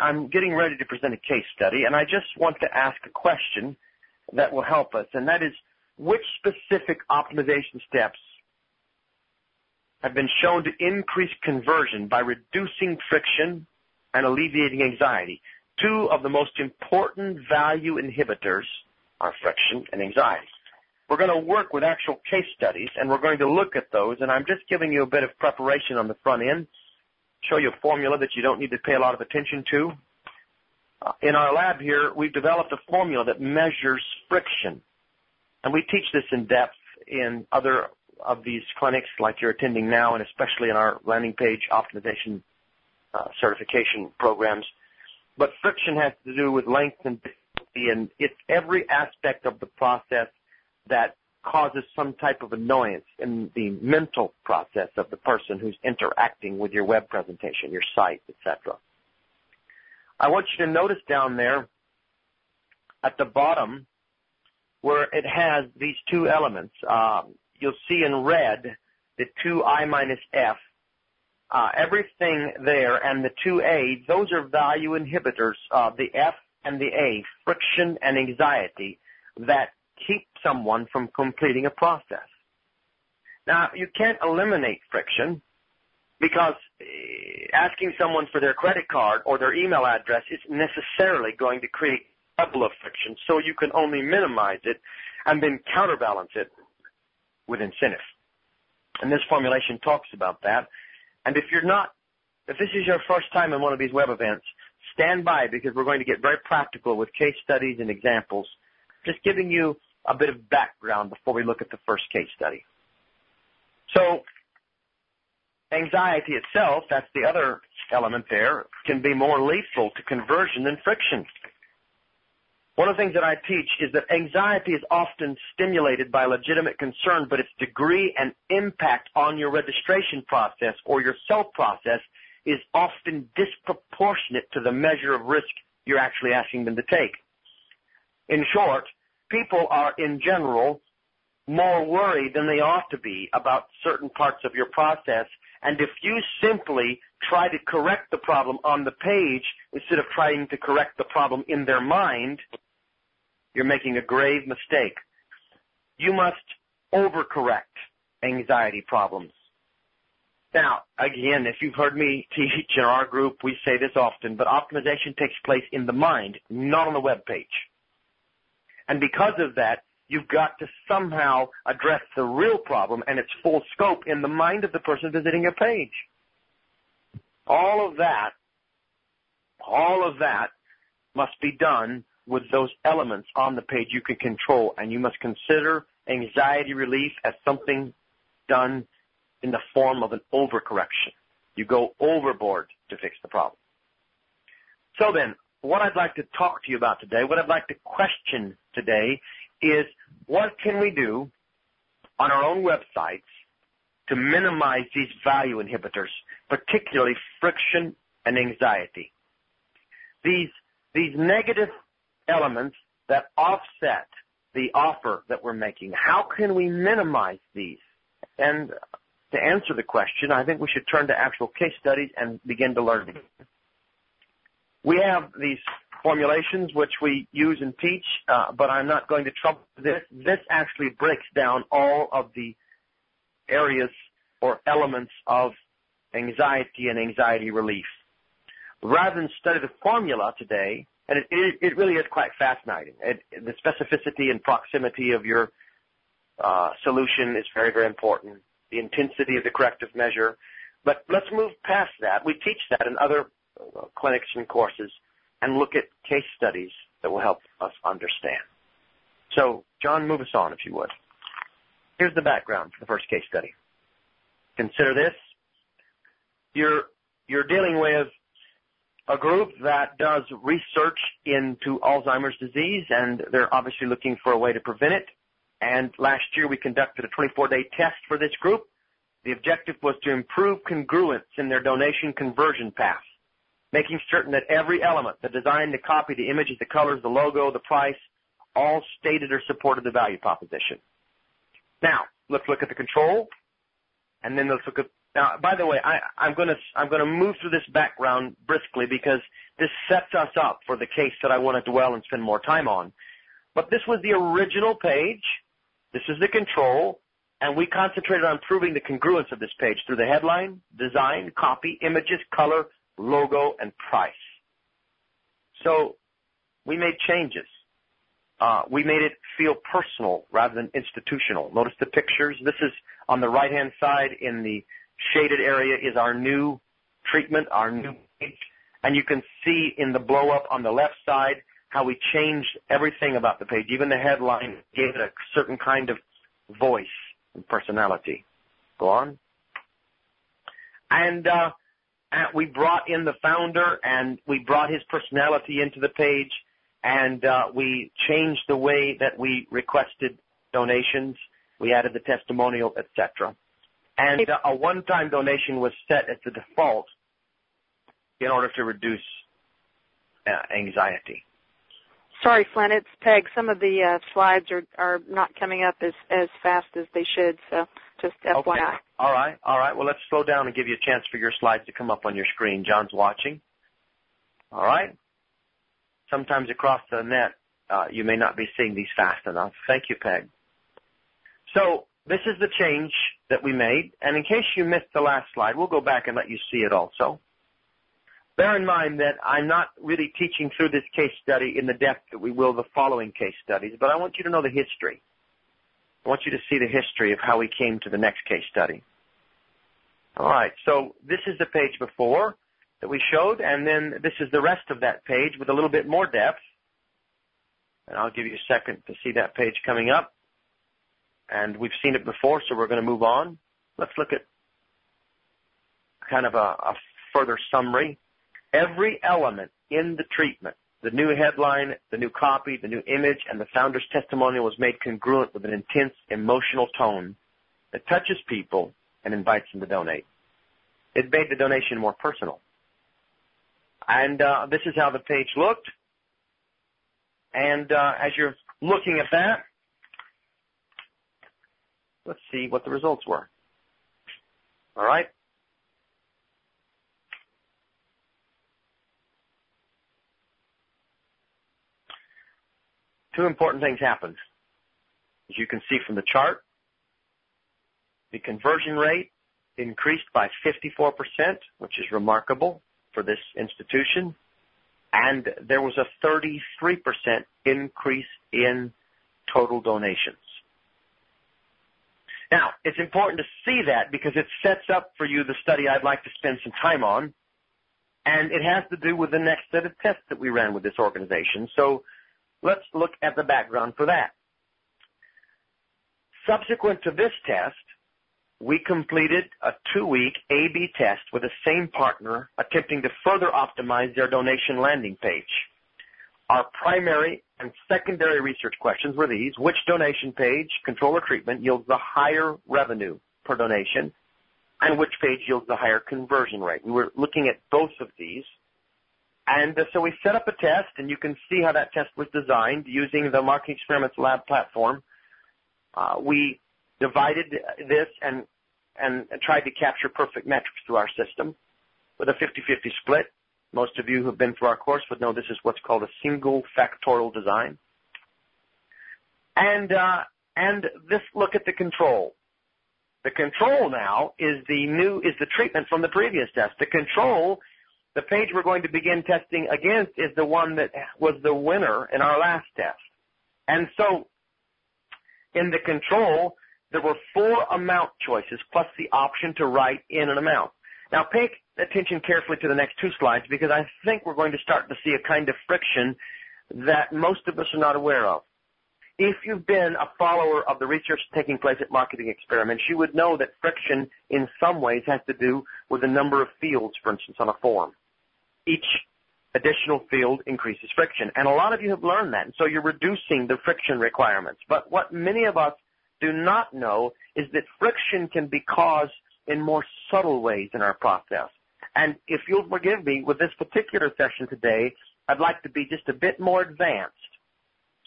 I'm getting ready to present a case study, and I just want to ask a question that will help us, and that is, which specific optimization steps have been shown to increase conversion by reducing friction and alleviating anxiety? Two of the most important value inhibitors are friction and anxiety. We're going to work with actual case studies, and we're going to look at those, and I'm just giving you a bit of preparation on the front end, show you a formula that you don't need to pay a lot of attention to. Uh, in our lab here, we've developed a formula that measures friction, and we teach this in depth in other of these clinics like you're attending now, and especially in our landing page optimization uh, certification programs. But friction has to do with length and difficulty, and it's every aspect of the process that causes some type of annoyance in the mental process of the person who's interacting with your web presentation, your site, etc. I want you to notice down there at the bottom where it has these two elements. Um, you'll see in red the two I minus F. Uh, everything there and the two A, those are value inhibitors, uh, the F and the A, friction and anxiety, that keep someone from completing a process. Now, you can't eliminate friction because eh, asking someone for their credit card or their email address is necessarily going to create a level of friction, so you can only minimize it and then counterbalance it with incentive. And this formulation talks about that. And if you're not, if this is your first time in one of these web events, stand by because we're going to get very practical with case studies and examples, just giving you a bit of background before we look at the first case study. So, anxiety itself, that's the other element there, can be more lethal to conversion than friction. One of the things that I teach is that anxiety is often stimulated by legitimate concern, but its degree and impact on your registration process or your sell process is often disproportionate to the measure of risk you're actually asking them to take. In short, people are in general more worried than they ought to be about certain parts of your process. And if you simply try to correct the problem on the page instead of trying to correct the problem in their mind, you're making a grave mistake. You must overcorrect anxiety problems. Now, again, if you've heard me teach in our group, we say this often, but optimization takes place in the mind, not on the web page. And because of that, you've got to somehow address the real problem and its full scope in the mind of the person visiting your page. All of that, all of that must be done with those elements on the page you can control and you must consider anxiety relief as something done in the form of an overcorrection. You go overboard to fix the problem. So then, what I'd like to talk to you about today, what I'd like to question today is what can we do on our own websites to minimize these value inhibitors, particularly friction and anxiety. These, these negative elements that offset the offer that we're making. How can we minimize these? And to answer the question, I think we should turn to actual case studies and begin to learn. We have these formulations which we use and teach, uh, but I'm not going to trouble this. This actually breaks down all of the areas or elements of anxiety and anxiety relief. Rather than study the formula today, and it, it, it really is quite fascinating. It, the specificity and proximity of your uh, solution is very, very important. The intensity of the corrective measure. But let's move past that. We teach that in other uh, clinics and courses and look at case studies that will help us understand. So, John, move us on if you would. Here's the background for the first case study. Consider this. You're, you're dealing with a group that does research into Alzheimer's disease and they're obviously looking for a way to prevent it. And last year we conducted a 24 day test for this group. The objective was to improve congruence in their donation conversion path, making certain that every element, the design, the copy, the images, the colors, the logo, the price, all stated or supported the value proposition. Now, let's look at the control, and then let's look at Now, by the way, I, I'm going to I'm going to move through this background briskly because this sets us up for the case that I want to dwell and spend more time on. But this was the original page. This is the control, and we concentrated on proving the congruence of this page through the headline, design, copy, images, color, logo, and price. So we made changes. Uh, we made it feel personal rather than institutional. Notice the pictures. This is on the right-hand side in the shaded area is our new treatment, our new page. And you can see in the blow up on the left side how we changed everything about the page. Even the headline gave it a certain kind of voice and personality. Go on. We brought in the founder and we brought his personality into the page and uh, we changed the way that we requested donations. We added the testimonial, etc. And uh, a one-time donation was set as the default in order to reduce uh, anxiety. Sorry, Flint, it's Peg. Some of the uh, slides are, are not coming up as, as fast as they should, so just FYI. Okay. All right, all right. Well, let's slow down and give you a chance for your slides to come up on your screen. John's watching. All right. Sometimes across the net, uh, you may not be seeing these fast enough. Thank you, Peg. So this is the change that we made, and in case you missed the last slide, we'll go back and let you see it also. Bear in mind that I'm not really teaching through this case study in the depth that we will the following case studies, but I want you to know the history. I want you to see the history of how we came to the next case study. All right, so this is the page before that we showed, and then this is the rest of that page with a little bit more depth. And I'll give you a second to see that page coming up. And we've seen it before, so we're going to move on. Let's look at kind of a, a further summary. Every element in the treatment, the new headline, the new copy, the new image, and the founder's testimonial was made congruent with an intense emotional tone that touches people and invites them to donate. It made the donation more personal. And uh, this is how the page looked. And uh, as you're looking at that, let's see what the results were. All right. Two important things happened. As you can see from the chart, the conversion rate increased by 54%, which is remarkable for this institution, and there was a 33% increase in total donations. Now, it's important to see that because it sets up for you the study I'd like to spend some time on, and it has to do with the next set of tests that we ran with this organization. So let's look at the background for that. Subsequent to this test, we completed a two-week A-B test with the same partner attempting to further optimize their donation landing page. Our primary and secondary research questions were these. Which donation page, control or treatment, yields the higher revenue per donation? And which page yields the higher conversion rate? We were looking at both of these. And uh, so we set up a test, and you can see how that test was designed using the Marketing Experiments Lab platform. Uh, we divided this and and tried to capture perfect metrics through our system with a 50-50 split. Most of you who have been through our course would know this is what's called a single factorial design. And uh, and this look at the control. The control now is the new is the treatment from the previous test. The control, the page we're going to begin testing against is the one that was the winner in our last test. And so in the control, there were four amount choices plus the option to write in an amount. Now pay attention carefully to the next two slides because I think we're going to start to see a kind of friction that most of us are not aware of. If you've been a follower of the research taking place at Marketing Experiments, you would know that friction in some ways has to do with the number of fields, for instance, on a form. Each additional field increases friction. And a lot of you have learned that. And so you're reducing the friction requirements. But what many of us do not know is that friction can be caused in more subtle ways in our process. And if you'll forgive me, with this particular session today, I'd like to be just a bit more advanced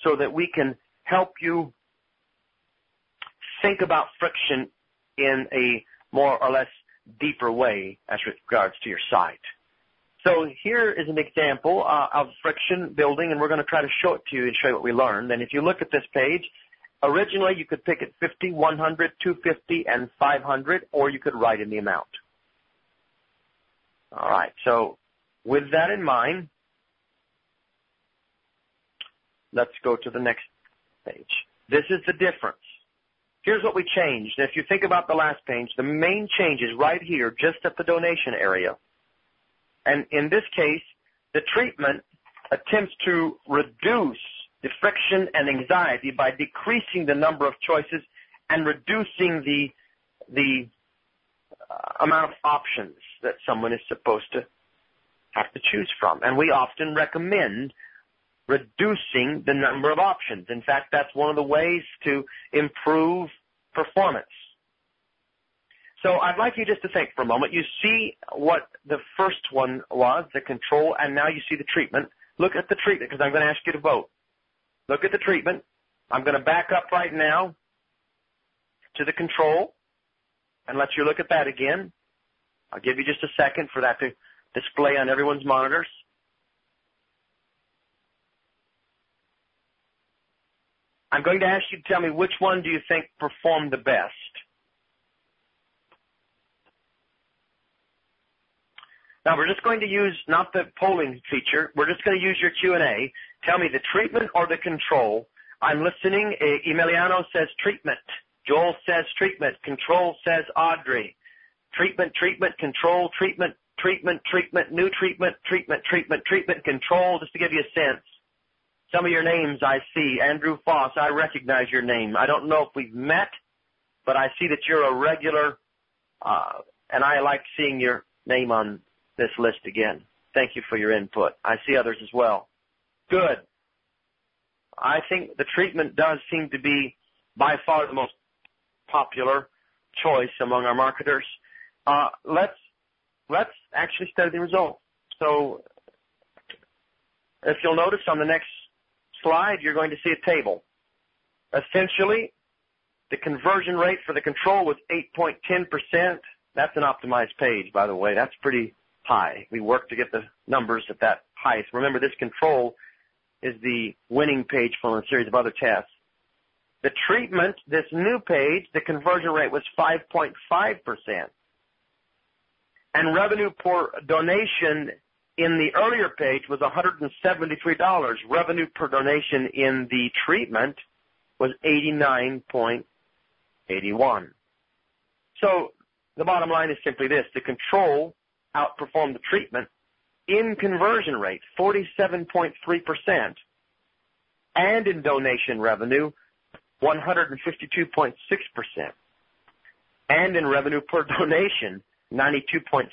so that we can help you think about friction in a more or less deeper way as regards to your sight. So here is an example uh, of friction building, and we're going to try to show it to you and show you what we learned. And if you look at this page, originally you could pick at 50, 100, 250, and 500, or you could write in the amount. All right, so with that in mind, let's go to the next page. This is the difference. Here's what we changed. If you think about the last page, the main change is right here, just at the donation area. And in this case, the treatment attempts to reduce the friction and anxiety by decreasing the number of choices and reducing the the uh, amount of options that someone is supposed to have to choose from. And we often recommend reducing the number of options. In fact, that's one of the ways to improve performance. So I'd like you just to think for a moment. You see what the first one was, the control, and now you see the treatment. Look at the treatment because I'm going to ask you to vote. Look at the treatment. I'm going to back up right now to the control and let you look at that again. I'll give you just a second for that to display on everyone's monitors. I'm going to ask you to tell me which one do you think performed the best. Now we're just going to use not the polling feature. We're just going to use your Q&A. Tell me the treatment or the control. I'm listening. Emiliano says treatment. Joel says treatment. Control says Audrey. Treatment, treatment, control, treatment, treatment, treatment, new treatment, treatment, treatment, treatment, control, just to give you a sense. Some of your names I see. Andrew Foss, I recognize your name. I don't know if we've met, but I see that you're a regular, uh, and I like seeing your name on this list again. Thank you for your input. I see others as well. Good. I think the treatment does seem to be by far the most popular choice among our marketers. Uh, let's let's actually study the results. So, if you'll notice on the next slide, you're going to see a table. Essentially, the conversion rate for the control was 8.10%. That's an optimized page, by the way. That's pretty high. We worked to get the numbers at that height. Remember, this control is the winning page from a series of other tests. The treatment, this new page, the conversion rate was 5.5%. And revenue per donation in the earlier page was $173. Revenue per donation in the treatment was 89.81. So the bottom line is simply this. The control outperformed the treatment in conversion rate, 47.3%, and in donation revenue, 152.6%, and in revenue per donation, 92.6%.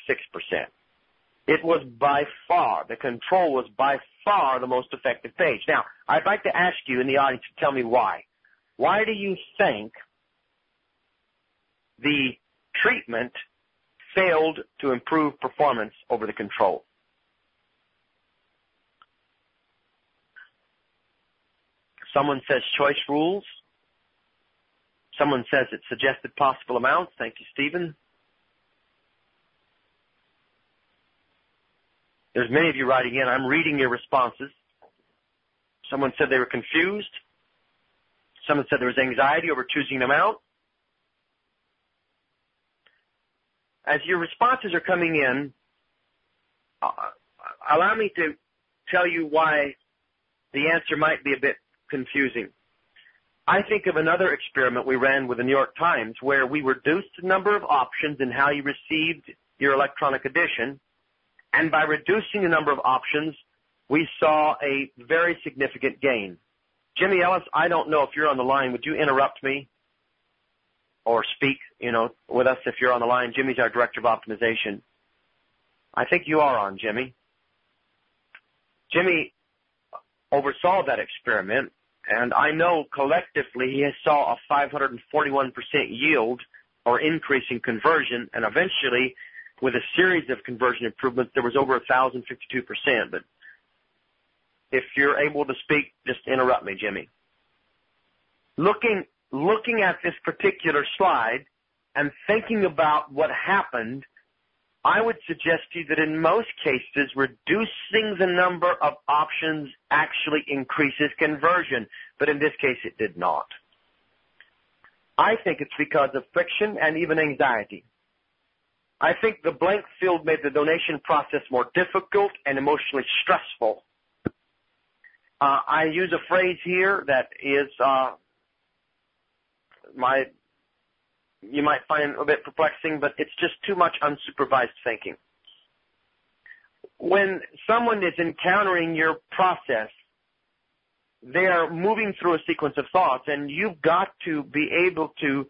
It was by far, the control was by far the most effective page. Now, I'd like to ask you in the audience to tell me why. Why do you think the treatment failed to improve performance over the control. Someone says choice rules. Someone says it suggested possible amounts. Thank you, Stephen. There's many of you writing in. I'm reading your responses. Someone said they were confused. Someone said there was anxiety over choosing an amount. As your responses are coming in, uh, allow me to tell you why the answer might be a bit confusing. I think of another experiment we ran with the New York Times where we reduced the number of options in how you received your electronic edition, and by reducing the number of options, we saw a very significant gain. Jimmy Ellis, I don't know if you're on the line. Would you interrupt me? Or speak, you know, with us if you're on the line. Jimmy's our director of optimization. I think you are on, Jimmy. Jimmy oversaw that experiment, and I know collectively he saw a 541% yield or increase in conversion, and eventually, with a series of conversion improvements, there was over 1,052%. But if you're able to speak, just interrupt me, Jimmy. Looking looking at this particular slide and thinking about what happened, I would suggest to you that in most cases, reducing the number of options actually increases conversion, but in this case it did not. I think it's because of friction and even anxiety. I think the blank field made the donation process more difficult and emotionally stressful. Uh, I use a phrase here that is uh, my you might find a bit perplexing, but it's just too much unsupervised thinking. When someone is encountering your process, they are moving through a sequence of thoughts, and you've got to be able to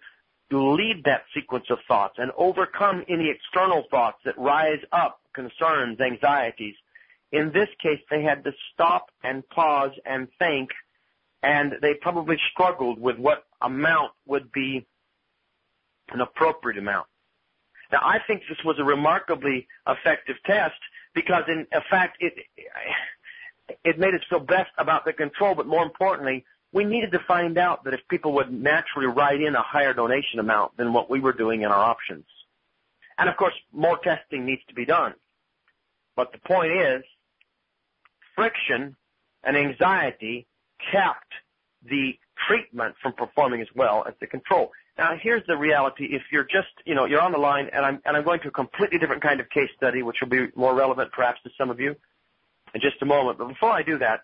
lead that sequence of thoughts and overcome any external thoughts that rise up, concerns, anxieties. In this case, they had to stop and pause and think, and they probably struggled with what amount would be an appropriate amount. Now, I think this was a remarkably effective test because, in fact, it it made us feel best about the control, but more importantly, we needed to find out that if people would naturally write in a higher donation amount than what we were doing in our options. And of course, more testing needs to be done. But the point is, friction and anxiety kept the treatment from performing as well as the control. Now here's the reality. If you're just, you know, you're on the line and I'm, and I'm going to a completely different kind of case study, which will be more relevant perhaps to some of you in just a moment. But before I do that,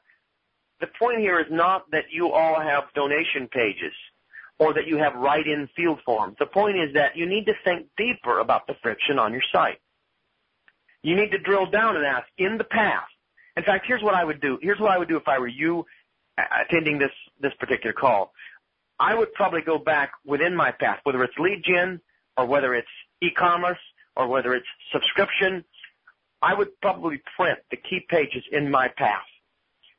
the point here is not that you all have donation pages or that you have write-in field forms. The point is that you need to think deeper about the friction on your site. You need to drill down and ask, in the past, in fact, here's what I would do. Here's what I would do if I were you attending this, this particular call. I would probably go back within my path, whether it's lead gen or whether it's e-commerce or whether it's subscription. I would probably print the key pages in my path.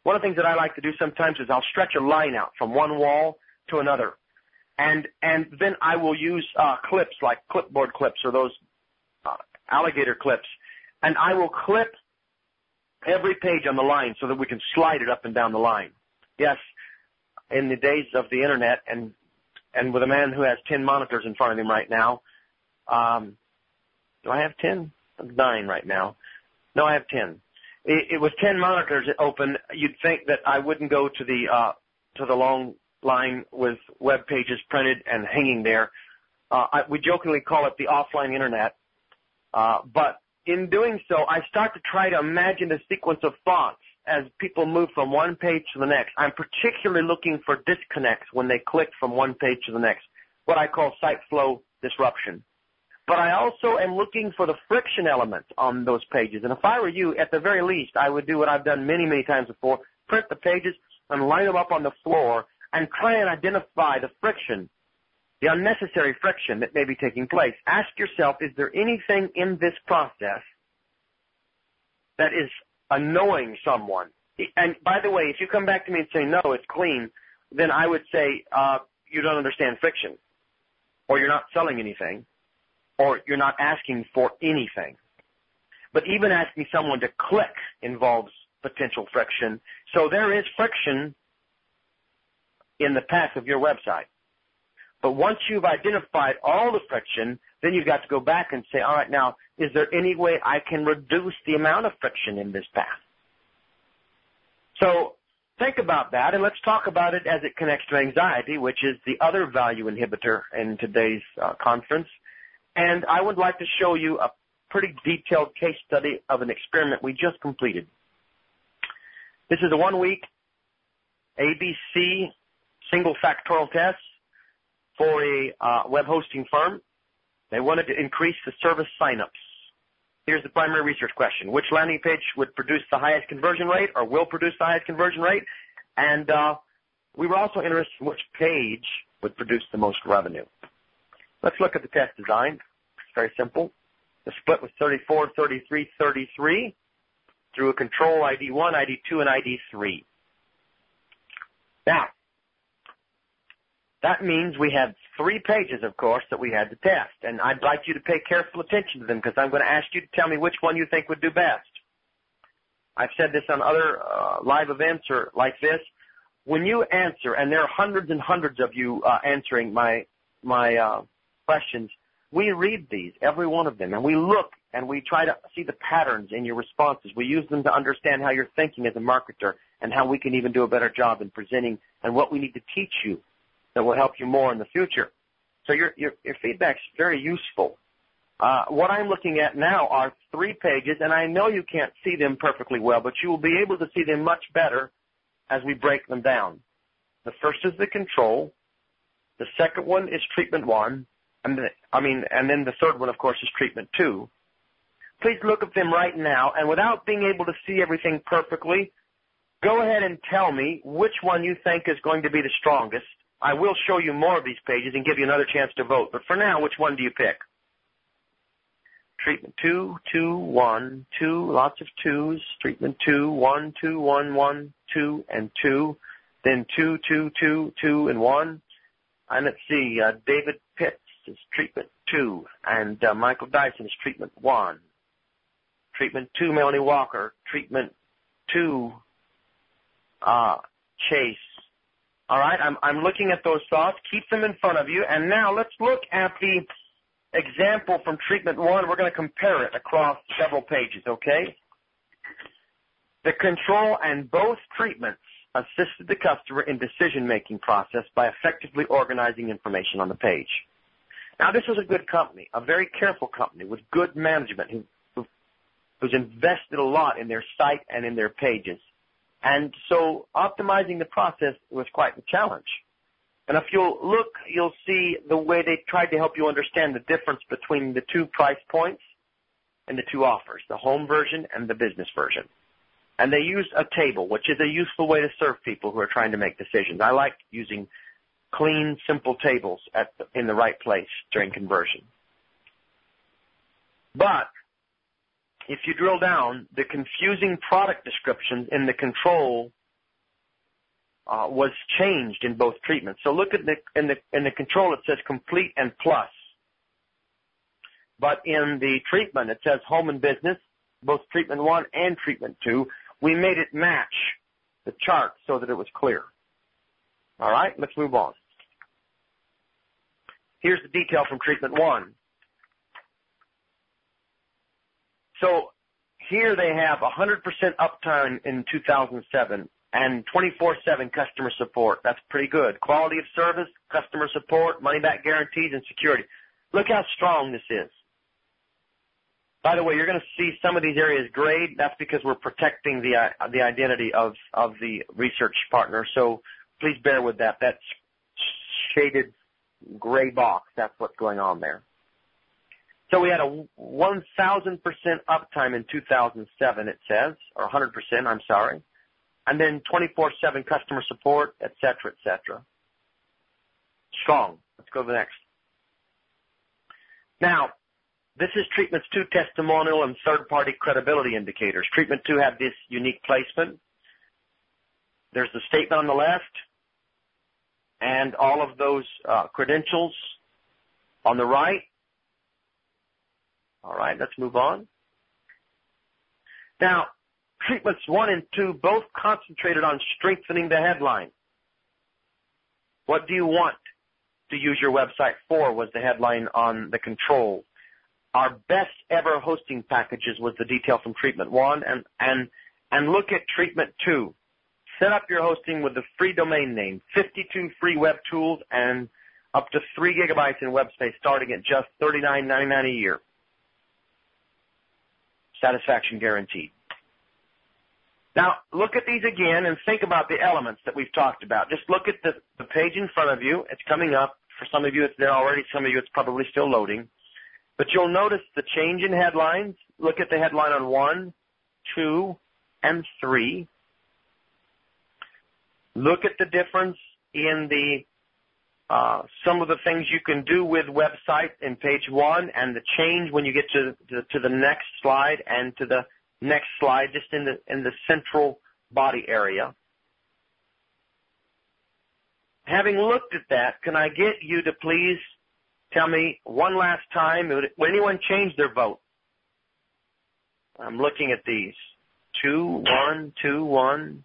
One of the things that I like to do sometimes is I'll stretch a line out from one wall to another. And, and then I will use, uh, clips like clipboard clips or those, uh, alligator clips. And I will clip every page on the line so that we can slide it up and down the line. Yes, in the days of the internet and and with a man who has 10 monitors in front of him right now, um, do I have 10? Nine right now. No, I have 10. It, it was 10 monitors open. You'd think that I wouldn't go to the, uh, to the long line with web pages printed and hanging there. Uh, I, we jokingly call it the offline internet. Uh, but in doing so, I start to try to imagine a sequence of thoughts as people move from one page to the next. I'm particularly looking for disconnects when they click from one page to the next, what I call site flow disruption. But I also am looking for the friction element on those pages. And if I were you, at the very least, I would do what I've done many, many times before, print the pages and line them up on the floor and try and identify the friction, the unnecessary friction that may be taking place. Ask yourself, is there anything in this process that is annoying someone. And by the way, if you come back to me and say, no, it's clean, then I would say, uh, you don't understand friction, or you're not selling anything, or you're not asking for anything. But even asking someone to click involves potential friction. So there is friction in the path of your website. But once you've identified all the friction, then you've got to go back and say, all right, now, is there any way I can reduce the amount of friction in this path? So think about that and let's talk about it as it connects to anxiety, which is the other value inhibitor in today's uh, conference. And I would like to show you a pretty detailed case study of an experiment we just completed. This is a one week ABC single factorial test for a uh, web hosting firm. They wanted to increase the service signups. Here's the primary research question. Which landing page would produce the highest conversion rate or will produce the highest conversion rate? And uh, we were also interested in which page would produce the most revenue. Let's look at the test design. It's very simple. The split was 34, 33, 33 through a control ID 1, ID 2, and ID 3. Now, that means we had three pages, of course, that we had to test. And I'd like you to pay careful attention to them because I'm going to ask you to tell me which one you think would do best. I've said this on other uh, live events or like this. When you answer, and there are hundreds and hundreds of you uh, answering my my uh, questions, we read these, every one of them, and we look and we try to see the patterns in your responses. We use them to understand how you're thinking as a marketer and how we can even do a better job in presenting and what we need to teach you that will help you more in the future. So your, your, your feedback's very useful. Uh, what I'm looking at now are three pages, and I know you can't see them perfectly well, but you will be able to see them much better as we break them down. The first is the control. The second one is treatment one, and the, I mean, and then the third one, of course, is treatment two. Please look at them right now, and without being able to see everything perfectly, go ahead and tell me which one you think is going to be the strongest. I will show you more of these pages and give you another chance to vote. But for now, which one do you pick? Treatment two, two, one, two, lots of twos. Treatment two, one, two, one, one, two, and two. Then two, two, two, two, and one. And let's see, uh, David Pitts is treatment two, and uh, Michael Dyson is treatment one. Treatment two, Melanie Walker. Treatment two, uh, Chase. All right, I'm, I'm looking at those thoughts. Keep them in front of you. And now let's look at the example from treatment one. We're going to compare it across several pages, okay? The control and both treatments assisted the customer in decision-making process by effectively organizing information on the page. Now, this was a good company, a very careful company with good management who, who, who's invested a lot in their site and in their pages. And so optimizing the process was quite a challenge. And if you'll look, you'll see the way they tried to help you understand the difference between the two price points and the two offers, the home version and the business version. And they used a table, which is a useful way to serve people who are trying to make decisions. I like using clean, simple tables the, in the right place during conversion. But if you drill down, the confusing product descriptions in the control uh, was changed in both treatments. So look at the in the in the control it says complete and plus, but in the treatment it says home and business, both treatment one and treatment two. We made it match the chart so that it was clear. All right, let's move on. Here's the detail from treatment one. So here they have 100% uptime in 2007 and 24-7 customer support. That's pretty good. Quality of service, customer support, money back guarantees, and security. Look how strong this is. By the way, you're going to see some of these areas grayed. That's because we're protecting the the identity of of the research partner. So please bear with that. That's shaded gray box. That's what's going on there. So we had a 1,000% uptime in 2007, it says, or 100%, I'm sorry. And then 24-7 customer support, et cetera, et cetera. Strong. Let's go to the next. Now, this is treatments two testimonial and third-party credibility indicators. Treatment two had this unique placement. There's the statement on the left and all of those uh, credentials on the right. All right, let's move on. Now, treatments one and two both concentrated on strengthening the headline. What do you want to use your website for was the headline on the control. Our best ever hosting packages was the detail from treatment one and, and, and look at treatment two. Set up your hosting with the free domain name, 52 free web tools and up to three gigabytes in web space starting at just $39.99 a year satisfaction guaranteed. Now, look at these again and think about the elements that we've talked about. Just look at the, the page in front of you. It's coming up. For some of you, it's there already. Some of you, it's probably still loading. But you'll notice the change in headlines. Look at the headline on one, two, and three. Look at the difference in the Uh, some of the things you can do with website in page one and the change when you get to, to, to the next slide and to the next slide just in the, in the central body area. Having looked at that, can I get you to please tell me one last time, would anyone change their vote? I'm looking at these. Two, one, two, one.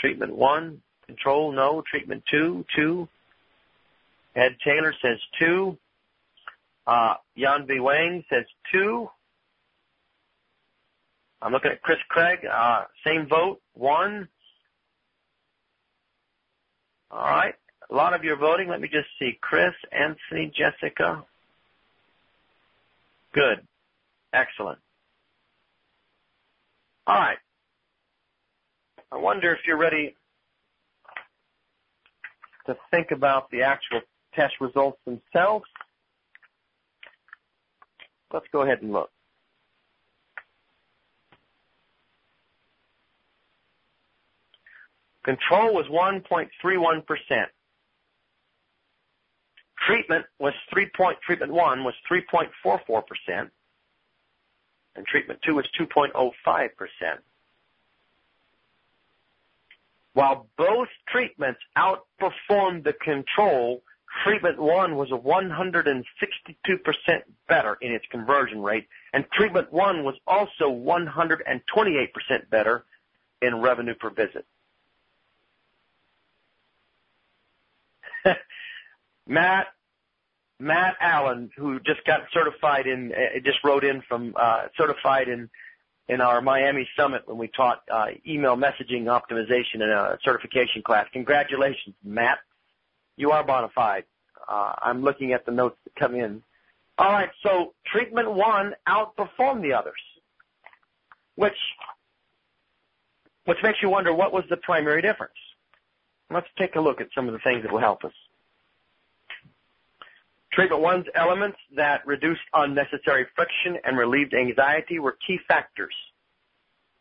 Treatment one. Control, no. Treatment two, two. Ed Taylor says two. Uh, Yan B. Wang says two. I'm looking at Chris Craig. Uh, same vote, one. All right. A lot of you are voting. Let me just see. Chris, Anthony, Jessica. Good. Excellent. All right. I wonder if you're ready to think about the actual test results themselves. Let's go ahead and look. Control was 1.31%. Treatment was 3. Point, treatment 1 was 3.44%, and treatment 2 was 2.05%. While both treatments outperformed the control, treatment 1 was a 162% better in its conversion rate, and treatment 1 was also 128% better in revenue per visit. Matt Matt Allen, who just got certified in, uh, just wrote in from uh, certified in in our Miami summit when we taught uh, email messaging optimization in a certification class. Congratulations, Matt. You are bona fide. Uh, I'm looking at the notes that come in. All right, so treatment one outperformed the others, which which makes you wonder what was the primary difference. Let's take a look at some of the things that will help us. Treatment one's elements that reduced unnecessary friction and relieved anxiety were key factors.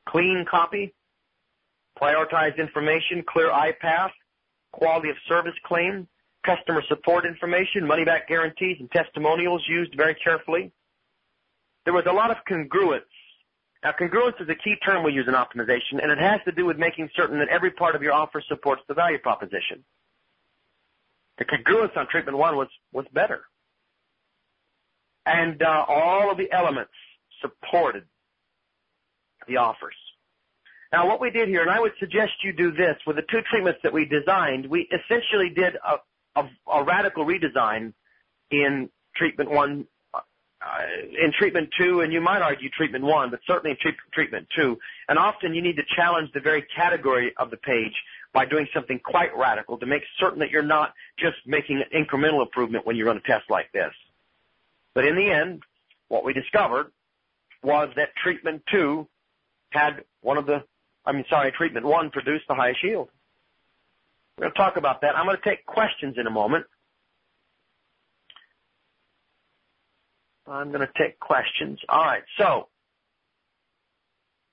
Clean copy, prioritized information, clear eye path, quality of service claim, customer support information, money back guarantees, and testimonials used very carefully. There was a lot of congruence. Now, congruence is a key term we use in optimization, and it has to do with making certain that every part of your offer supports the value proposition. The congruence on treatment one was, was better. And uh, all of the elements supported the offers. Now what we did here, and I would suggest you do this, with the two treatments that we designed, we essentially did a, a, a radical redesign in treatment one, uh, in treatment two, and you might argue treatment one, but certainly in tre- treatment two. And often you need to challenge the very category of the page by doing something quite radical to make certain that you're not just making an incremental improvement when you run a test like this. But in the end, what we discovered was that treatment two had one of the, I mean, sorry, treatment one produced the highest yield. We're going to talk about that. I'm going to take questions in a moment. I'm going to take questions. All right. So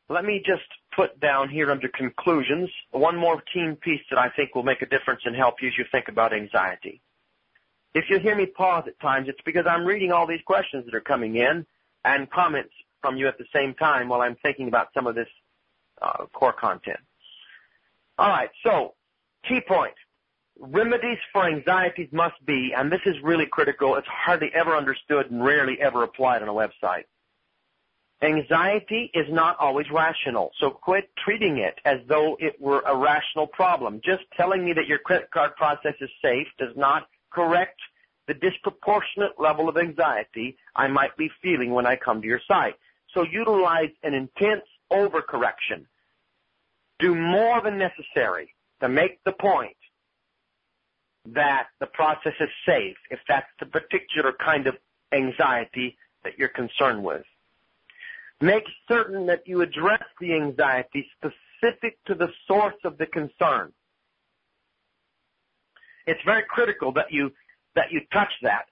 let me just put down here under conclusions one more keen piece that I think will make a difference and help you as you think about anxiety. If you hear me pause at times, it's because I'm reading all these questions that are coming in and comments from you at the same time while I'm thinking about some of this uh, core content. All right, so key point. Remedies for anxieties must be, and this is really critical, it's hardly ever understood and rarely ever applied on a website. Anxiety is not always rational, so quit treating it as though it were a rational problem. Just telling me that your credit card process is safe does not correct the disproportionate level of anxiety I might be feeling when I come to your site. So utilize an intense overcorrection. Do more than necessary to make the point that the process is safe if that's the particular kind of anxiety that you're concerned with. Make certain that you address the anxiety specific to the source of the concern. It's very critical that you that you touch that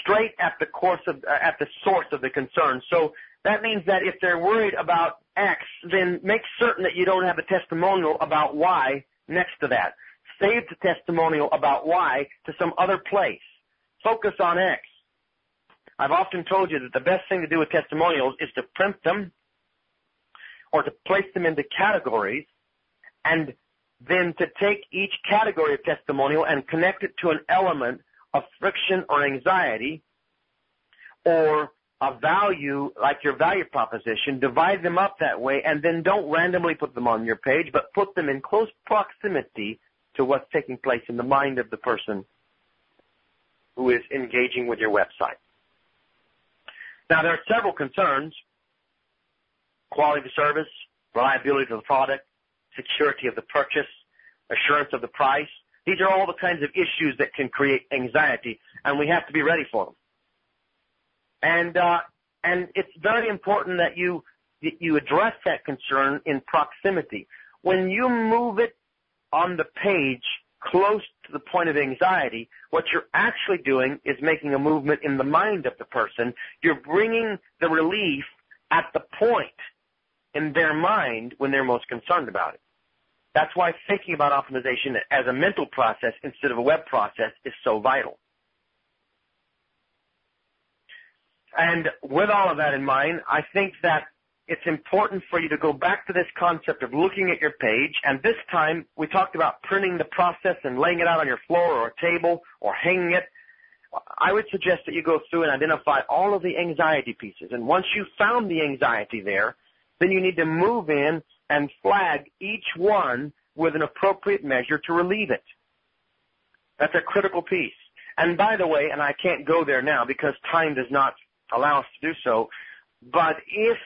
straight at the course of uh, at the source of the concern. So that means that if they're worried about X, then make certain that you don't have a testimonial about Y next to that. Save the testimonial about Y to some other place. Focus on X. I've often told you that the best thing to do with testimonials is to print them or to place them into categories and then to take each category of testimonial and connect it to an element of friction or anxiety or a value like your value proposition, divide them up that way, and then don't randomly put them on your page, but put them in close proximity to what's taking place in the mind of the person who is engaging with your website. Now there are several concerns. Quality of the service, reliability of the product, security of the purchase, assurance of the price. These are all the kinds of issues that can create anxiety, and we have to be ready for them. And uh, and it's very important that you that you address that concern in proximity. When you move it on the page close to the point of anxiety, what you're actually doing is making a movement in the mind of the person. You're bringing the relief at the point in their mind when they're most concerned about it. That's why thinking about optimization as a mental process instead of a web process is so vital. And with all of that in mind, I think that it's important for you to go back to this concept of looking at your page. And this time we talked about printing the process and laying it out on your floor or table or hanging it. I would suggest that you go through and identify all of the anxiety pieces. And once you've found the anxiety there, then you need to move in and flag each one with an appropriate measure to relieve it. That's a critical piece. And by the way, and I can't go there now because time does not allow us to do so, but if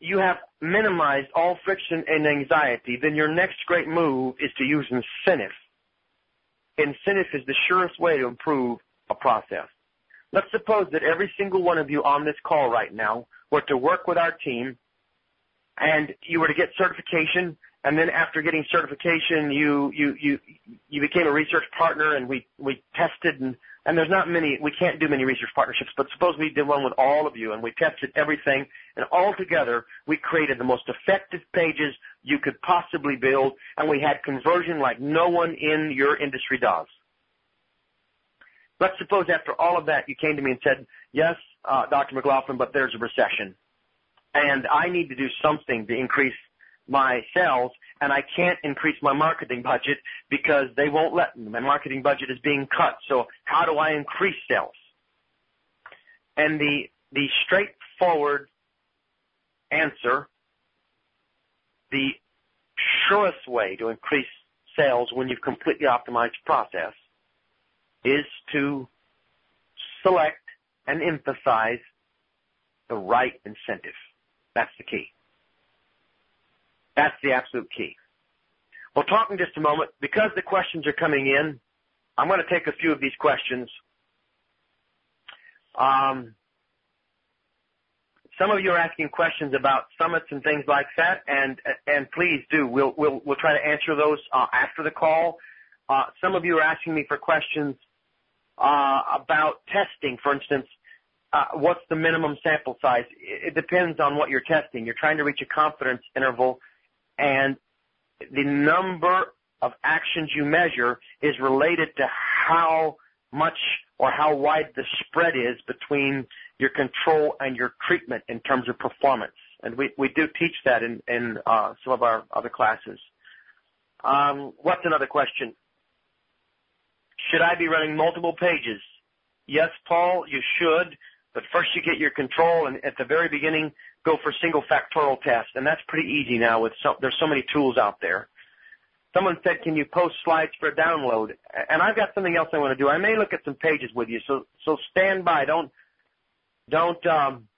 you have minimized all friction and anxiety, then your next great move is to use incentive. Incentive is the surest way to improve a process. Let's suppose that every single one of you on this call right now were to work with our team and you were to get certification and then after getting certification you you you you became a research partner and we we tested and and there's not many, we can't do many research partnerships, but suppose we did one with all of you and we tested everything and all together we created the most effective pages you could possibly build and we had conversion like no one in your industry does. Let's suppose after all of that you came to me and said, yes, uh, Dr. McGlaughlin, but there's a recession and I need to do something to increase my sales and I can't increase my marketing budget because they won't let me. My marketing budget is being cut. So how do I increase sales? And the, the straightforward answer, the surest way to increase sales when you've completely optimized the process is to select and emphasize the right incentive. That's the key. That's the absolute key. We'll talk in just a moment. Because the questions are coming in, I'm going to take a few of these questions. Um, some of you are asking questions about summits and things like that, and and please do. We'll we'll we'll try to answer those uh, after the call. Uh, some of you are asking me for questions uh, about testing. For instance, uh, what's the minimum sample size? It depends on what you're testing. You're trying to reach a confidence interval and the number of actions you measure is related to how much or how wide the spread is between your control and your treatment in terms of performance. And we, we do teach that in, in uh, some of our other classes. Um, what's another question? Should I be running multiple pages? Yes, Paul, you should, but first you get your control, and at the very beginning, go for single factorial test, and that's pretty easy now with so, there's so many tools out there. Someone said, can you post slides for download? And I've got something else I want to do. I may look at some pages with you, so, so stand by. Don't, don't, um,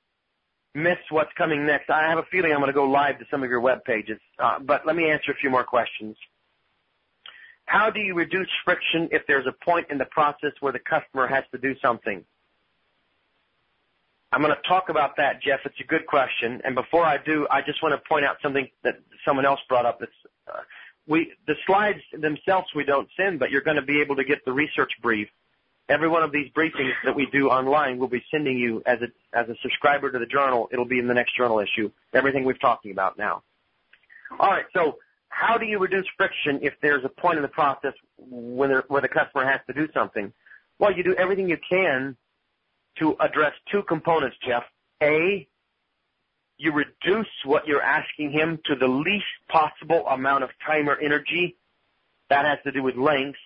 miss what's coming next. I have a feeling I'm going to go live to some of your web pages, uh, but let me answer a few more questions. How do you reduce friction if there's a point in the process where the customer has to do something? I'm going to talk about that, Jeff. It's a good question. And before I do, I just want to point out something that someone else brought up. That's uh, we the slides themselves we don't send, but you're going to be able to get the research brief. Every one of these briefings that we do online, we'll be sending you as a subscriber to the journal. It'll be in the next journal issue. Everything we've talking about now. All right. So how do you reduce friction if there's a point in the process where the customer has to do something? Well, you do everything you can to address two components, Jeff. A, you reduce what you're asking him to the least possible amount of time or energy. That has to do with length.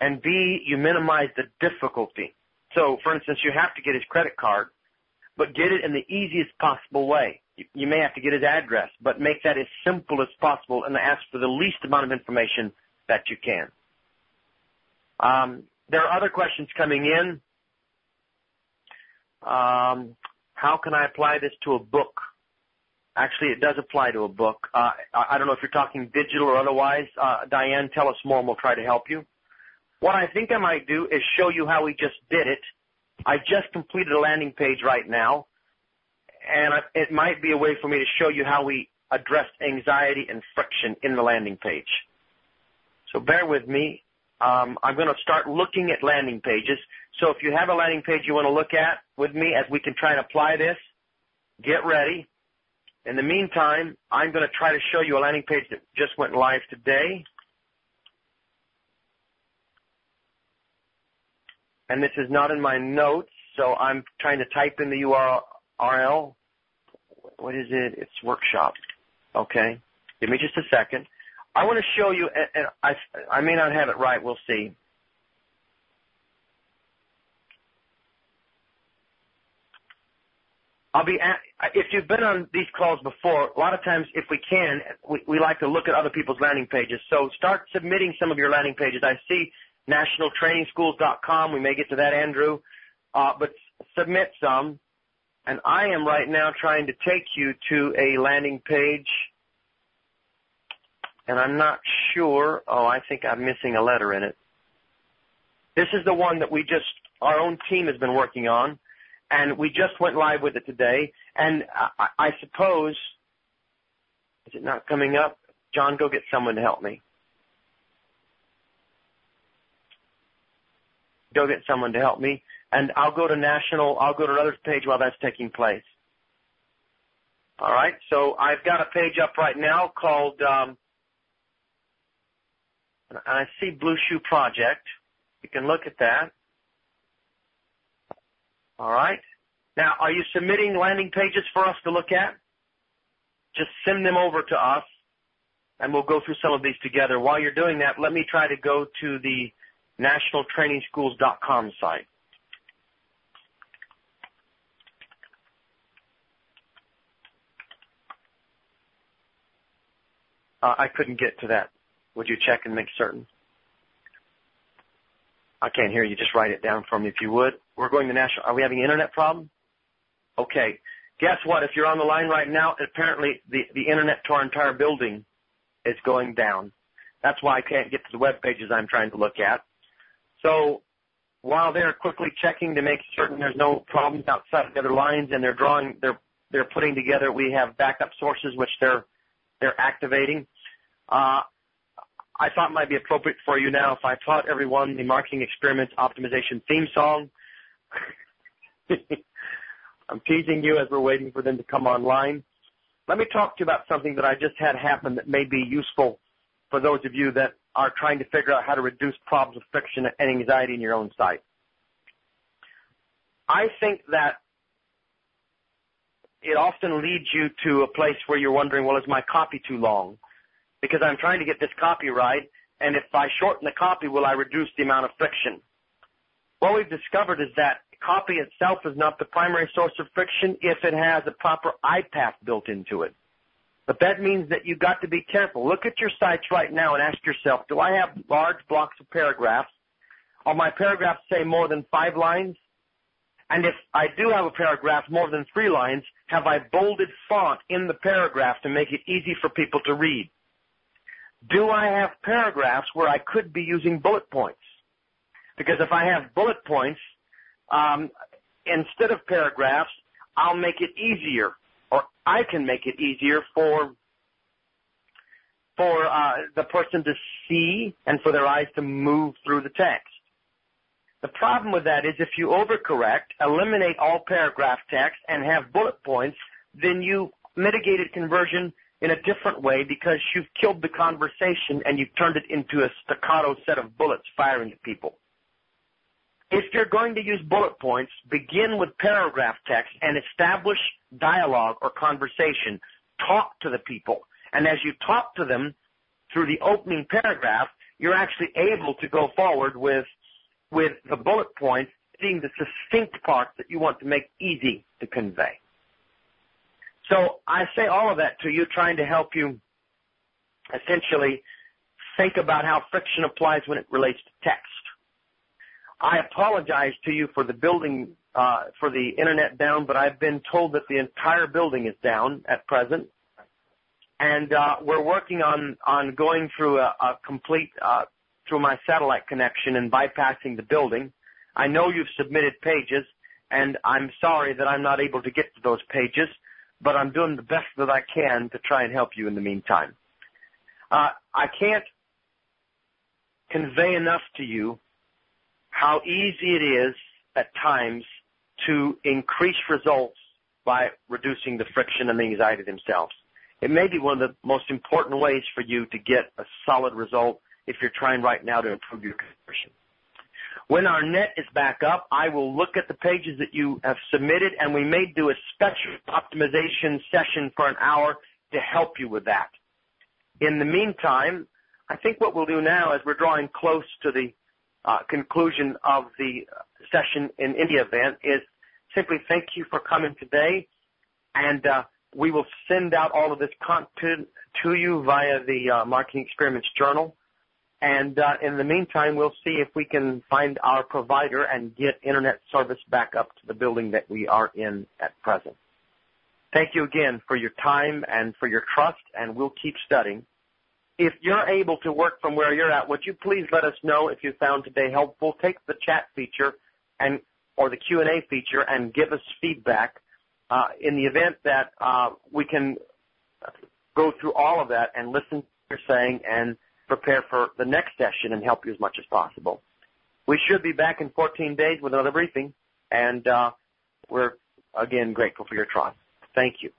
And B, you minimize the difficulty. So, for instance, you have to get his credit card, but get it in the easiest possible way. You may have to get his address, but make that as simple as possible and ask for the least amount of information that you can. Um, there are other questions coming in. Um, how can I apply this to a book? Actually, it does apply to a book. Uh, I don't know if you're talking digital or otherwise. Uh, Diane, tell us more and we'll try to help you. What I think I might do is show you how we just did it. I just completed a landing page right now, and it might be a way for me to show you how we addressed anxiety and friction in the landing page. So bear with me. Um, I'm going to start looking at landing pages. So if you have a landing page you want to look at with me as we can try and apply this, get ready. In the meantime, I'm going to try to show you a landing page that just went live today. And this is not in my notes, so I'm trying to type in the URL. What is it? It's workshop. Okay. Give me just a second. I want to show you, and I, I may not have it right. We'll see. I'll be if you've been on these calls before, a lot of times if we can, we, we like to look at other people's landing pages. So start submitting some of your landing pages. I see nationaltrainingschools.com. We may get to that, Andrew. Uh, but submit some. And I am right now trying to take you to a landing page. And I'm not sure. Oh, I think I'm missing a letter in it. This is the one that we just, our own team has been working on. And we just went live with it today. And I, I suppose, is it not coming up? John, go get someone to help me. Go get someone to help me and I'll go to national, I'll go to another page while that's taking place. All right, so I've got a page up right now called, um, and I see Blue Shoe Project. You can look at that. All right. Now, are you submitting landing pages for us to look at? Just send them over to us, and we'll go through some of these together. While you're doing that, let me try to go to the nationaltrainingschools.com site. Uh, I couldn't get to that. Would you check and make certain? I can't hear you. Just write it down for me if you would. We're going to national. Are we having an internet problem? Okay. Guess what? If you're on the line right now, apparently the, the internet to our entire building is going down. That's why I can't get to the web pages I'm trying to look at. So while they're quickly checking to make certain there's no problems outside the other lines and they're drawing, they're, they're putting together, we have backup sources which they're they're activating. Uh, I thought might be appropriate for you now if I taught everyone the marketing experiments optimization theme song. I'm teasing you as we're waiting for them to come online. Let me talk to you about something that I just had happen that may be useful for those of you that are trying to figure out how to reduce problems of friction and anxiety in your own site. I think that it often leads you to a place where you're wondering, well, is my copy too long? Because I'm trying to get this copy right, and if I shorten the copy, will I reduce the amount of friction? What we've discovered is that copy itself is not the primary source of friction if it has a proper eye path built into it. But that means that you've got to be careful. Look at your sites right now and ask yourself, do I have large blocks of paragraphs? Are my paragraphs say more than five lines? And if I do have a paragraph more than three lines, have I bolded font in the paragraph to make it easy for people to read? Do I have paragraphs where I could be using bullet points? Because if I have bullet points, um, instead of paragraphs, I'll make it easier, or I can make it easier for for uh, the person to see and for their eyes to move through the text. The problem with that is if you overcorrect, eliminate all paragraph text, and have bullet points, then you mitigated conversion in a different way because you've killed the conversation and you've turned it into a staccato set of bullets firing at people. If you're going to use bullet points, begin with paragraph text and establish dialogue or conversation. Talk to the people. And as you talk to them through the opening paragraph, you're actually able to go forward with with the bullet points being the succinct parts that you want to make easy to convey. So I say all of that to you trying to help you essentially think about how friction applies when it relates to text. I apologize to you for the building, uh, for the internet down, but I've been told that the entire building is down at present. And, uh, we're working on, on going through a, a complete, uh, through my satellite connection and bypassing the building. I know you've submitted pages and I'm sorry that I'm not able to get to those pages, but I'm doing the best that I can to try and help you in the meantime. Uh, I can't convey enough to you how easy it is at times to increase results by reducing the friction and the anxiety themselves. It may be one of the most important ways for you to get a solid result if you're trying right now to improve your conversion. When our net is back up, I will look at the pages that you have submitted and we may do a special optimization session for an hour to help you with that. In the meantime, I think what we'll do now as we're drawing close to the conclusion of the session in India event is simply thank you for coming today and uh, we will send out all of this content to you via the uh, Marketing Experiments Journal. And uh, in the meantime, we'll see if we can find our provider and get internet service back up to the building that we are in at present. Thank you again for your time and for your trust, and we'll keep studying. If you're able to work from where you're at, would you please let us know if you found today helpful? Take the chat feature and or the Q&A feature and give us feedback. Uh, in the event that uh, we can go through all of that and listen to what you're saying and prepare for the next session and help you as much as possible. We should be back in 14 days with another briefing, and uh, we're again grateful for your trust. Thank you.